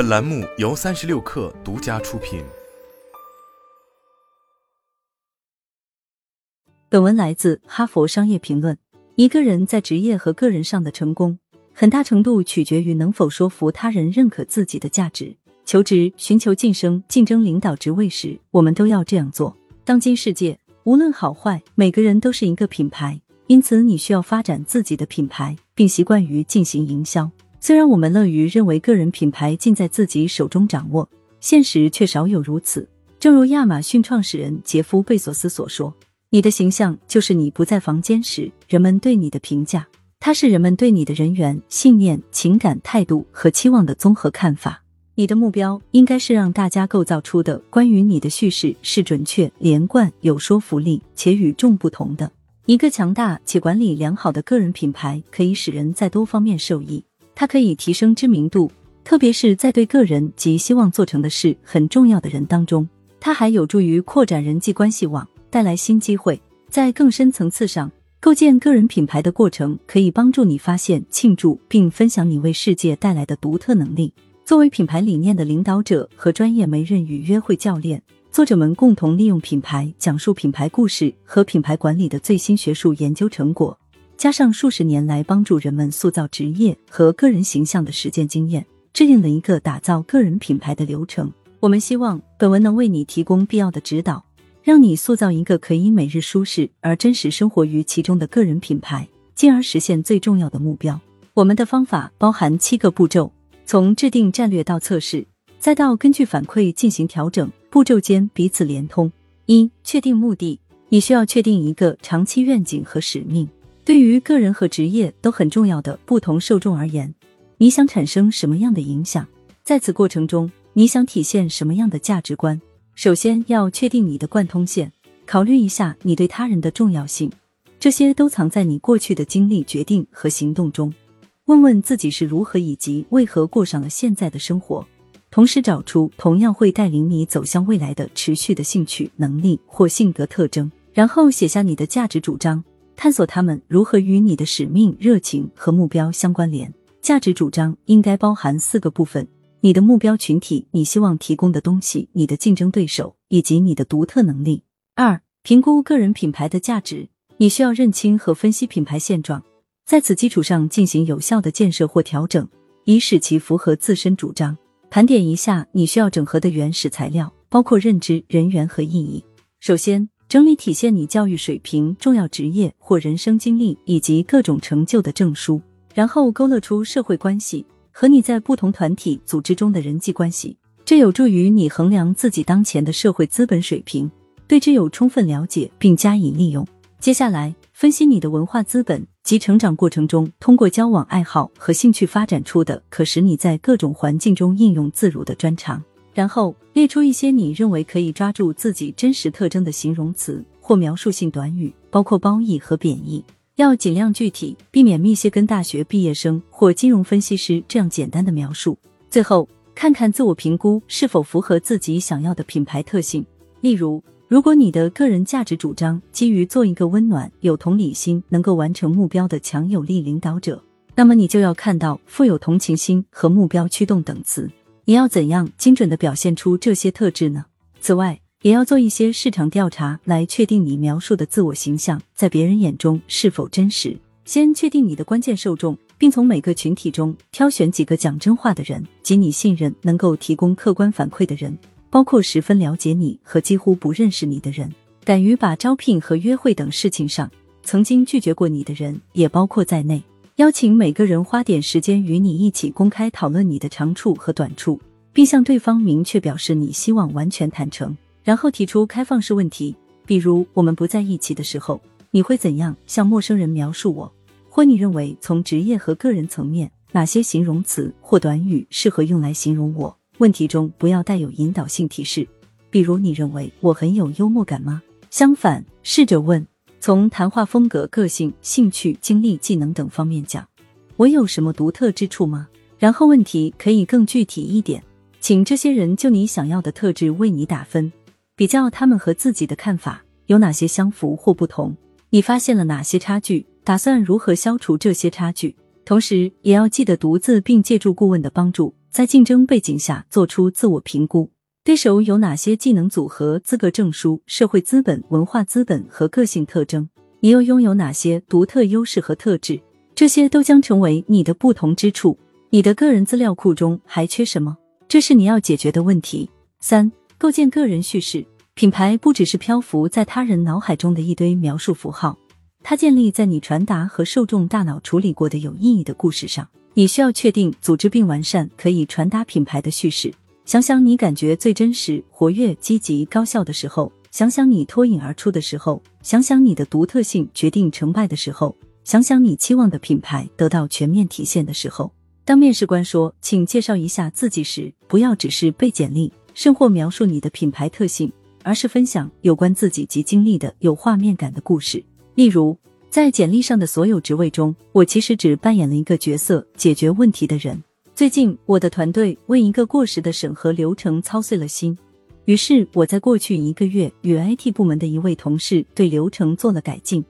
本栏目由三十六氪独家出品。本文来自《哈佛商业评论》。一个人在职业和个人上的成功，很大程度取决于能否说服他人认可自己的价值。求职、寻求晋升、竞争领导职位时，我们都要这样做。当今世界，无论好坏，每个人都是一个品牌，因此你需要发展自己的品牌，并习惯于进行营销。虽然我们乐于认为个人品牌尽在自己手中掌握，现实却少有如此。正如亚马逊创始人杰夫·贝索斯所说：“你的形象就是你不在房间时人们对你的评价，它是人们对你的人缘、信念、情感、态度和期望的综合看法。你的目标应该是让大家构造出的关于你的叙事是准确、连贯、有说服力且与众不同的。一个强大且管理良好的个人品牌可以使人在多方面受益。”它可以提升知名度，特别是在对个人及希望做成的事很重要的人当中。它还有助于扩展人际关系网，带来新机会。在更深层次上，构建个人品牌的过程可以帮助你发现、庆祝并分享你为世界带来的独特能力。作为品牌理念的领导者和专业媒人与约会教练，作者们共同利用品牌讲述品牌故事和品牌管理的最新学术研究成果。加上数十年来帮助人们塑造职业和个人形象的实践经验，制定了一个打造个人品牌的流程。我们希望本文能为你提供必要的指导，让你塑造一个可以每日舒适而真实生活于其中的个人品牌，进而实现最重要的目标。我们的方法包含七个步骤，从制定战略到测试，再到根据反馈进行调整，步骤间彼此连通。一、确定目的，你需要确定一个长期愿景和使命。对于个人和职业都很重要的不同受众而言，你想产生什么样的影响？在此过程中，你想体现什么样的价值观？首先要确定你的贯通线，考虑一下你对他人的重要性，这些都藏在你过去的经历、决定和行动中。问问自己是如何以及为何过上了现在的生活，同时找出同样会带领你走向未来的持续的兴趣、能力或性格特征，然后写下你的价值主张。探索他们如何与你的使命、热情和目标相关联。价值主张应该包含四个部分：你的目标群体、你希望提供的东西、你的竞争对手以及你的独特能力。二、评估个人品牌的价值。你需要认清和分析品牌现状，在此基础上进行有效的建设或调整，以使其符合自身主张。盘点一下你需要整合的原始材料，包括认知、人员和意义。首先。整理体现你教育水平、重要职业或人生经历以及各种成就的证书，然后勾勒出社会关系和你在不同团体组织中的人际关系，这有助于你衡量自己当前的社会资本水平，对之有充分了解并加以利用。接下来，分析你的文化资本及成长过程中通过交往、爱好和兴趣发展出的可使你在各种环境中应用自如的专长。然后列出一些你认为可以抓住自己真实特征的形容词或描述性短语，包括褒义和贬义，要尽量具体，避免密歇根大学毕业生或金融分析师这样简单的描述。最后，看看自我评估是否符合自己想要的品牌特性。例如，如果你的个人价值主张基于做一个温暖、有同理心、能够完成目标的强有力领导者，那么你就要看到富有同情心和目标驱动等词。你要怎样精准的表现出这些特质呢？此外，也要做一些市场调查，来确定你描述的自我形象在别人眼中是否真实。先确定你的关键受众，并从每个群体中挑选几个讲真话的人及你信任、能够提供客观反馈的人，包括十分了解你和几乎不认识你的人。敢于把招聘和约会等事情上曾经拒绝过你的人也包括在内。邀请每个人花点时间与你一起公开讨论你的长处和短处，并向对方明确表示你希望完全坦诚。然后提出开放式问题，比如我们不在一起的时候，你会怎样向陌生人描述我？或你认为从职业和个人层面，哪些形容词或短语适合用来形容我？问题中不要带有引导性提示，比如你认为我很有幽默感吗？相反，试着问。从谈话风格、个性、兴趣、经历、技能等方面讲，我有什么独特之处吗？然后问题可以更具体一点，请这些人就你想要的特质为你打分，比较他们和自己的看法有哪些相符或不同，你发现了哪些差距，打算如何消除这些差距？同时也要记得独自并借助顾问的帮助，在竞争背景下做出自我评估，对手有哪些技能组合、资格证书、社会资本、文化资本和个性特征，你又拥有哪些独特优势和特质？这些都将成为你的不同之处。你的个人资料库中还缺什么？这是你要解决的问题。三、构建个人叙事。品牌不只是漂浮在他人脑海中的一堆描述符号，它建立在你传达和受众大脑处理过的有意义的故事上。你需要确定、组织并完善可以传达品牌的叙事。想想你感觉最真实、活跃、积极、高效的时候；想想你脱颖而出的时候；想想你的独特性决定成败的时候；想想你期望的品牌得到全面体现的时候。当面试官说“请介绍一下自己”时，不要只是背简历，甚或描述你的品牌特性。而是分享有关自己及经历的有画面感的故事。例如，在简历上的所有职位中，我其实只扮演了一个角色——解决问题的人。最近，我的团队为一个过时的审核流程操碎了心，于是我在过去一个月与 IT 部门的一位同事对流程做了改进。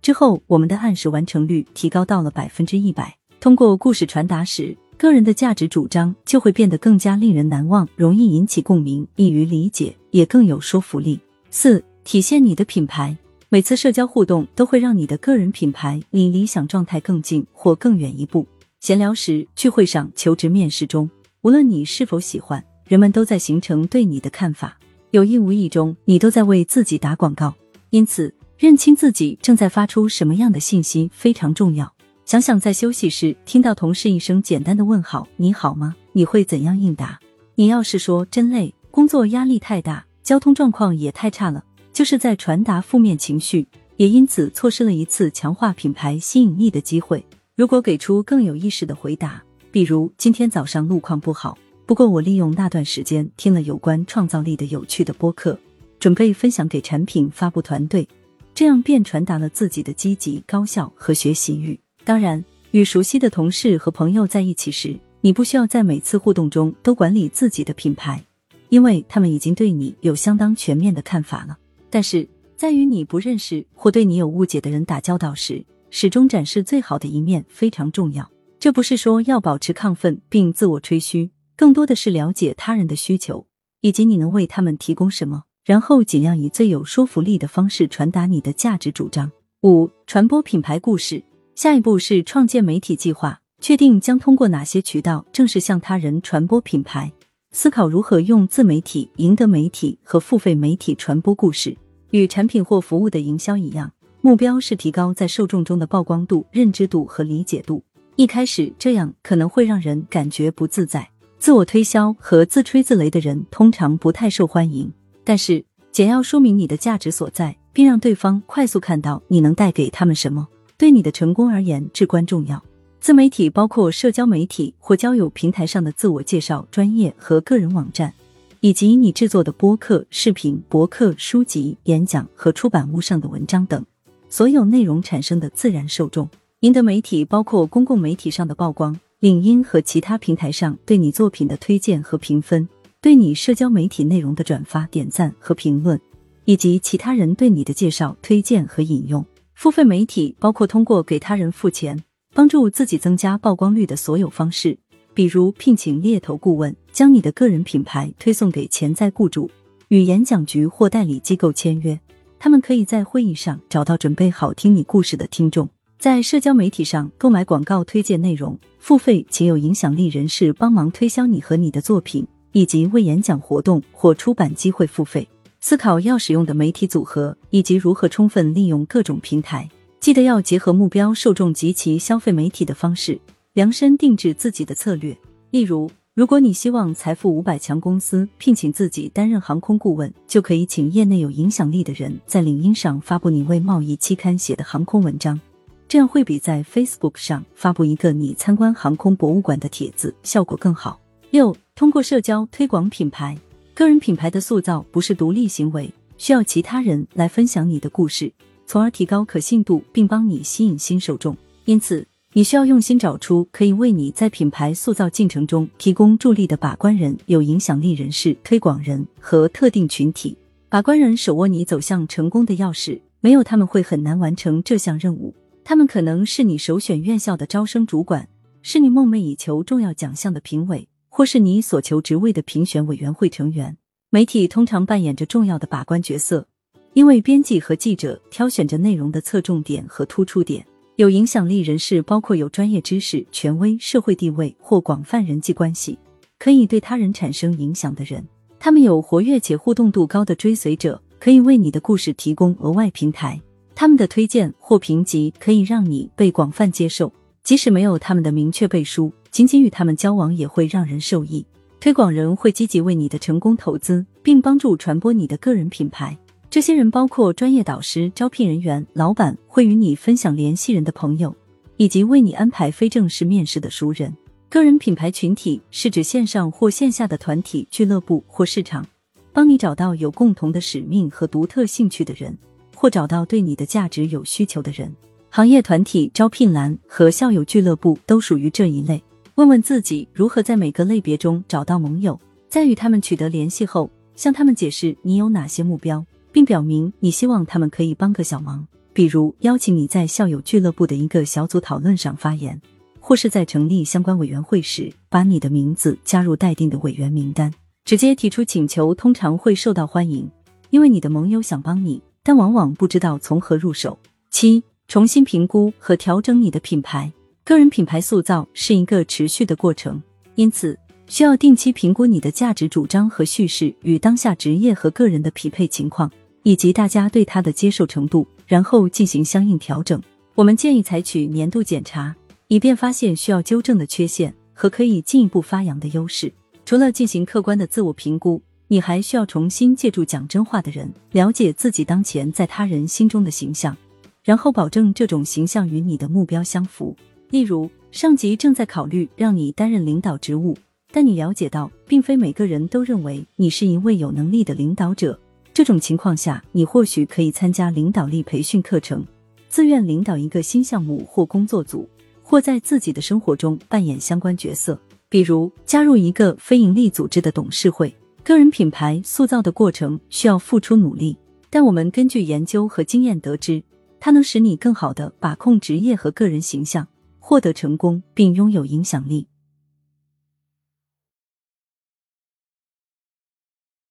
之后，我们的按时完成率提高到了百分之一百。通过故事传达时，个人的价值主张就会变得更加令人难忘，容易引起共鸣，易于理解，也更有说服力。四、体现你的品牌。每次社交互动都会让你的个人品牌离理想状态更近或更远一步。闲聊时、聚会上、求职面试中，无论你是否喜欢，人们都在形成对你的看法。有意无意中，你都在为自己打广告。因此，认清自己正在发出什么样的信息非常重要。想想在休息时听到同事一声简单的问好“你好吗”，你会怎样应答？你要是说真累，工作压力太大，交通状况也太差了，就是在传达负面情绪，也因此错失了一次强化品牌吸引力的机会。如果给出更有意识的回答，比如今天早上路况不好，不过我利用那段时间听了有关创造力的有趣的播客，准备分享给产品发布团队，这样便传达了自己的积极、高效和学习欲。当然，与熟悉的同事和朋友在一起时，你不需要在每次互动中都管理自己的品牌，因为他们已经对你有相当全面的看法了。但是，在与你不认识或对你有误解的人打交道时，始终展示最好的一面非常重要。这不是说要保持亢奋并自我吹嘘，更多的是了解他人的需求以及你能为他们提供什么，然后尽量以最有说服力的方式传达你的价值主张。五、传播品牌故事。下一步是创建媒体计划，确定将通过哪些渠道正式向他人传播品牌，思考如何用自媒体赢得媒体和付费媒体传播故事。与产品或服务的营销一样，目标是提高在受众中的曝光度、认知度和理解度。一开始这样可能会让人感觉不自在，自我推销和自吹自擂的人通常不太受欢迎。但是，简要说明你的价值所在，并让对方快速看到你能带给他们什么。对你的成功而言至关重要。自媒体包括社交媒体或交友平台上的自我介绍、专业和个人网站，以及你制作的播客、视频、博客、书籍、演讲和出版物上的文章等所有内容产生的自然受众。赢得媒体包括公共媒体上的曝光、领英和其他平台上对你作品的推荐和评分、对你社交媒体内容的转发、点赞和评论，以及其他人对你的介绍、推荐和引用。付费媒体包括通过给他人付钱帮助自己增加曝光率的所有方式，比如聘请猎头顾问将你的个人品牌推送给潜在雇主，与演讲局或代理机构签约，他们可以在会议上找到准备好听你故事的听众。在社交媒体上购买广告推荐内容，付费且有影响力人士帮忙推销你和你的作品，以及为演讲活动或出版机会付费。思考要使用的媒体组合，以及如何充分利用各种平台。记得要结合目标受众及其消费媒体的方式，量身定制自己的策略。例如，如果你希望财富五百强公司聘请自己担任航空顾问，就可以请业内有影响力的人在领英上发布你为贸易期刊写的航空文章，这样会比在 Facebook 上发布一个你参观航空博物馆的帖子效果更好。六，通过社交推广品牌。个人品牌的塑造不是独立行为，需要其他人来分享你的故事，从而提高可信度，并帮你吸引新受众。因此，你需要用心找出可以为你在品牌塑造进程中提供助力的把关人、有影响力人士、推广人和特定群体。把关人手握你走向成功的钥匙，没有他们会很难完成这项任务。他们可能是你首选院校的招生主管，是你梦寐以求重要奖项的评委。或是你所求职位的评选委员会成员。媒体通常扮演着重要的把关角色，因为编辑和记者挑选着内容的侧重点和突出点。有影响力人士包括有专业知识、权威、社会地位或广泛人际关系，可以对他人产生影响的人。他们有活跃且互动度高的追随者，可以为你的故事提供额外平台。他们的推荐或评级可以让你被广泛接受，即使没有他们的明确背书，仅仅与他们交往也会让人受益。推广人会积极为你的成功投资，并帮助传播你的个人品牌。这些人包括专业导师、招聘人员、老板，会与你分享联系人的朋友，以及为你安排非正式面试的熟人。个人品牌群体是指线上或线下的团体、俱乐部或市场，帮你找到有共同的使命和独特兴趣的人，或找到对你的价值有需求的人。行业团体、招聘栏和校友俱乐部都属于这一类。问问自己如何在每个类别中找到盟友，在与他们取得联系后，向他们解释你有哪些目标。并表明你希望他们可以帮个小忙，比如邀请你在校友俱乐部的一个小组讨论上发言，或是在成立相关委员会时把你的名字加入待定的委员名单。直接提出请求通常会受到欢迎，因为你的盟友想帮你，但往往不知道从何入手。七、重新评估和调整你的品牌。个人品牌塑造是一个持续的过程，因此。需要定期评估你的价值主张和叙事与当下职业和个人的匹配情况，以及大家对它的接受程度，然后进行相应调整。我们建议采取年度检查，以便发现需要纠正的缺陷和可以进一步发扬的优势。除了进行客观的自我评估，你还需要重新借助讲真话的人，了解自己当前在他人心中的形象，然后保证这种形象与你的目标相符。例如，上级正在考虑让你担任领导职务。但你了解到，并非每个人都认为你是一位有能力的领导者。这种情况下，你或许可以参加领导力培训课程，自愿领导一个新项目或工作组，或在自己的生活中扮演相关角色，比如加入一个非营利组织的董事会。个人品牌塑造的过程需要付出努力，但我们根据研究和经验得知，它能使你更好的把控职业和个人形象，获得成功，并拥有影响力。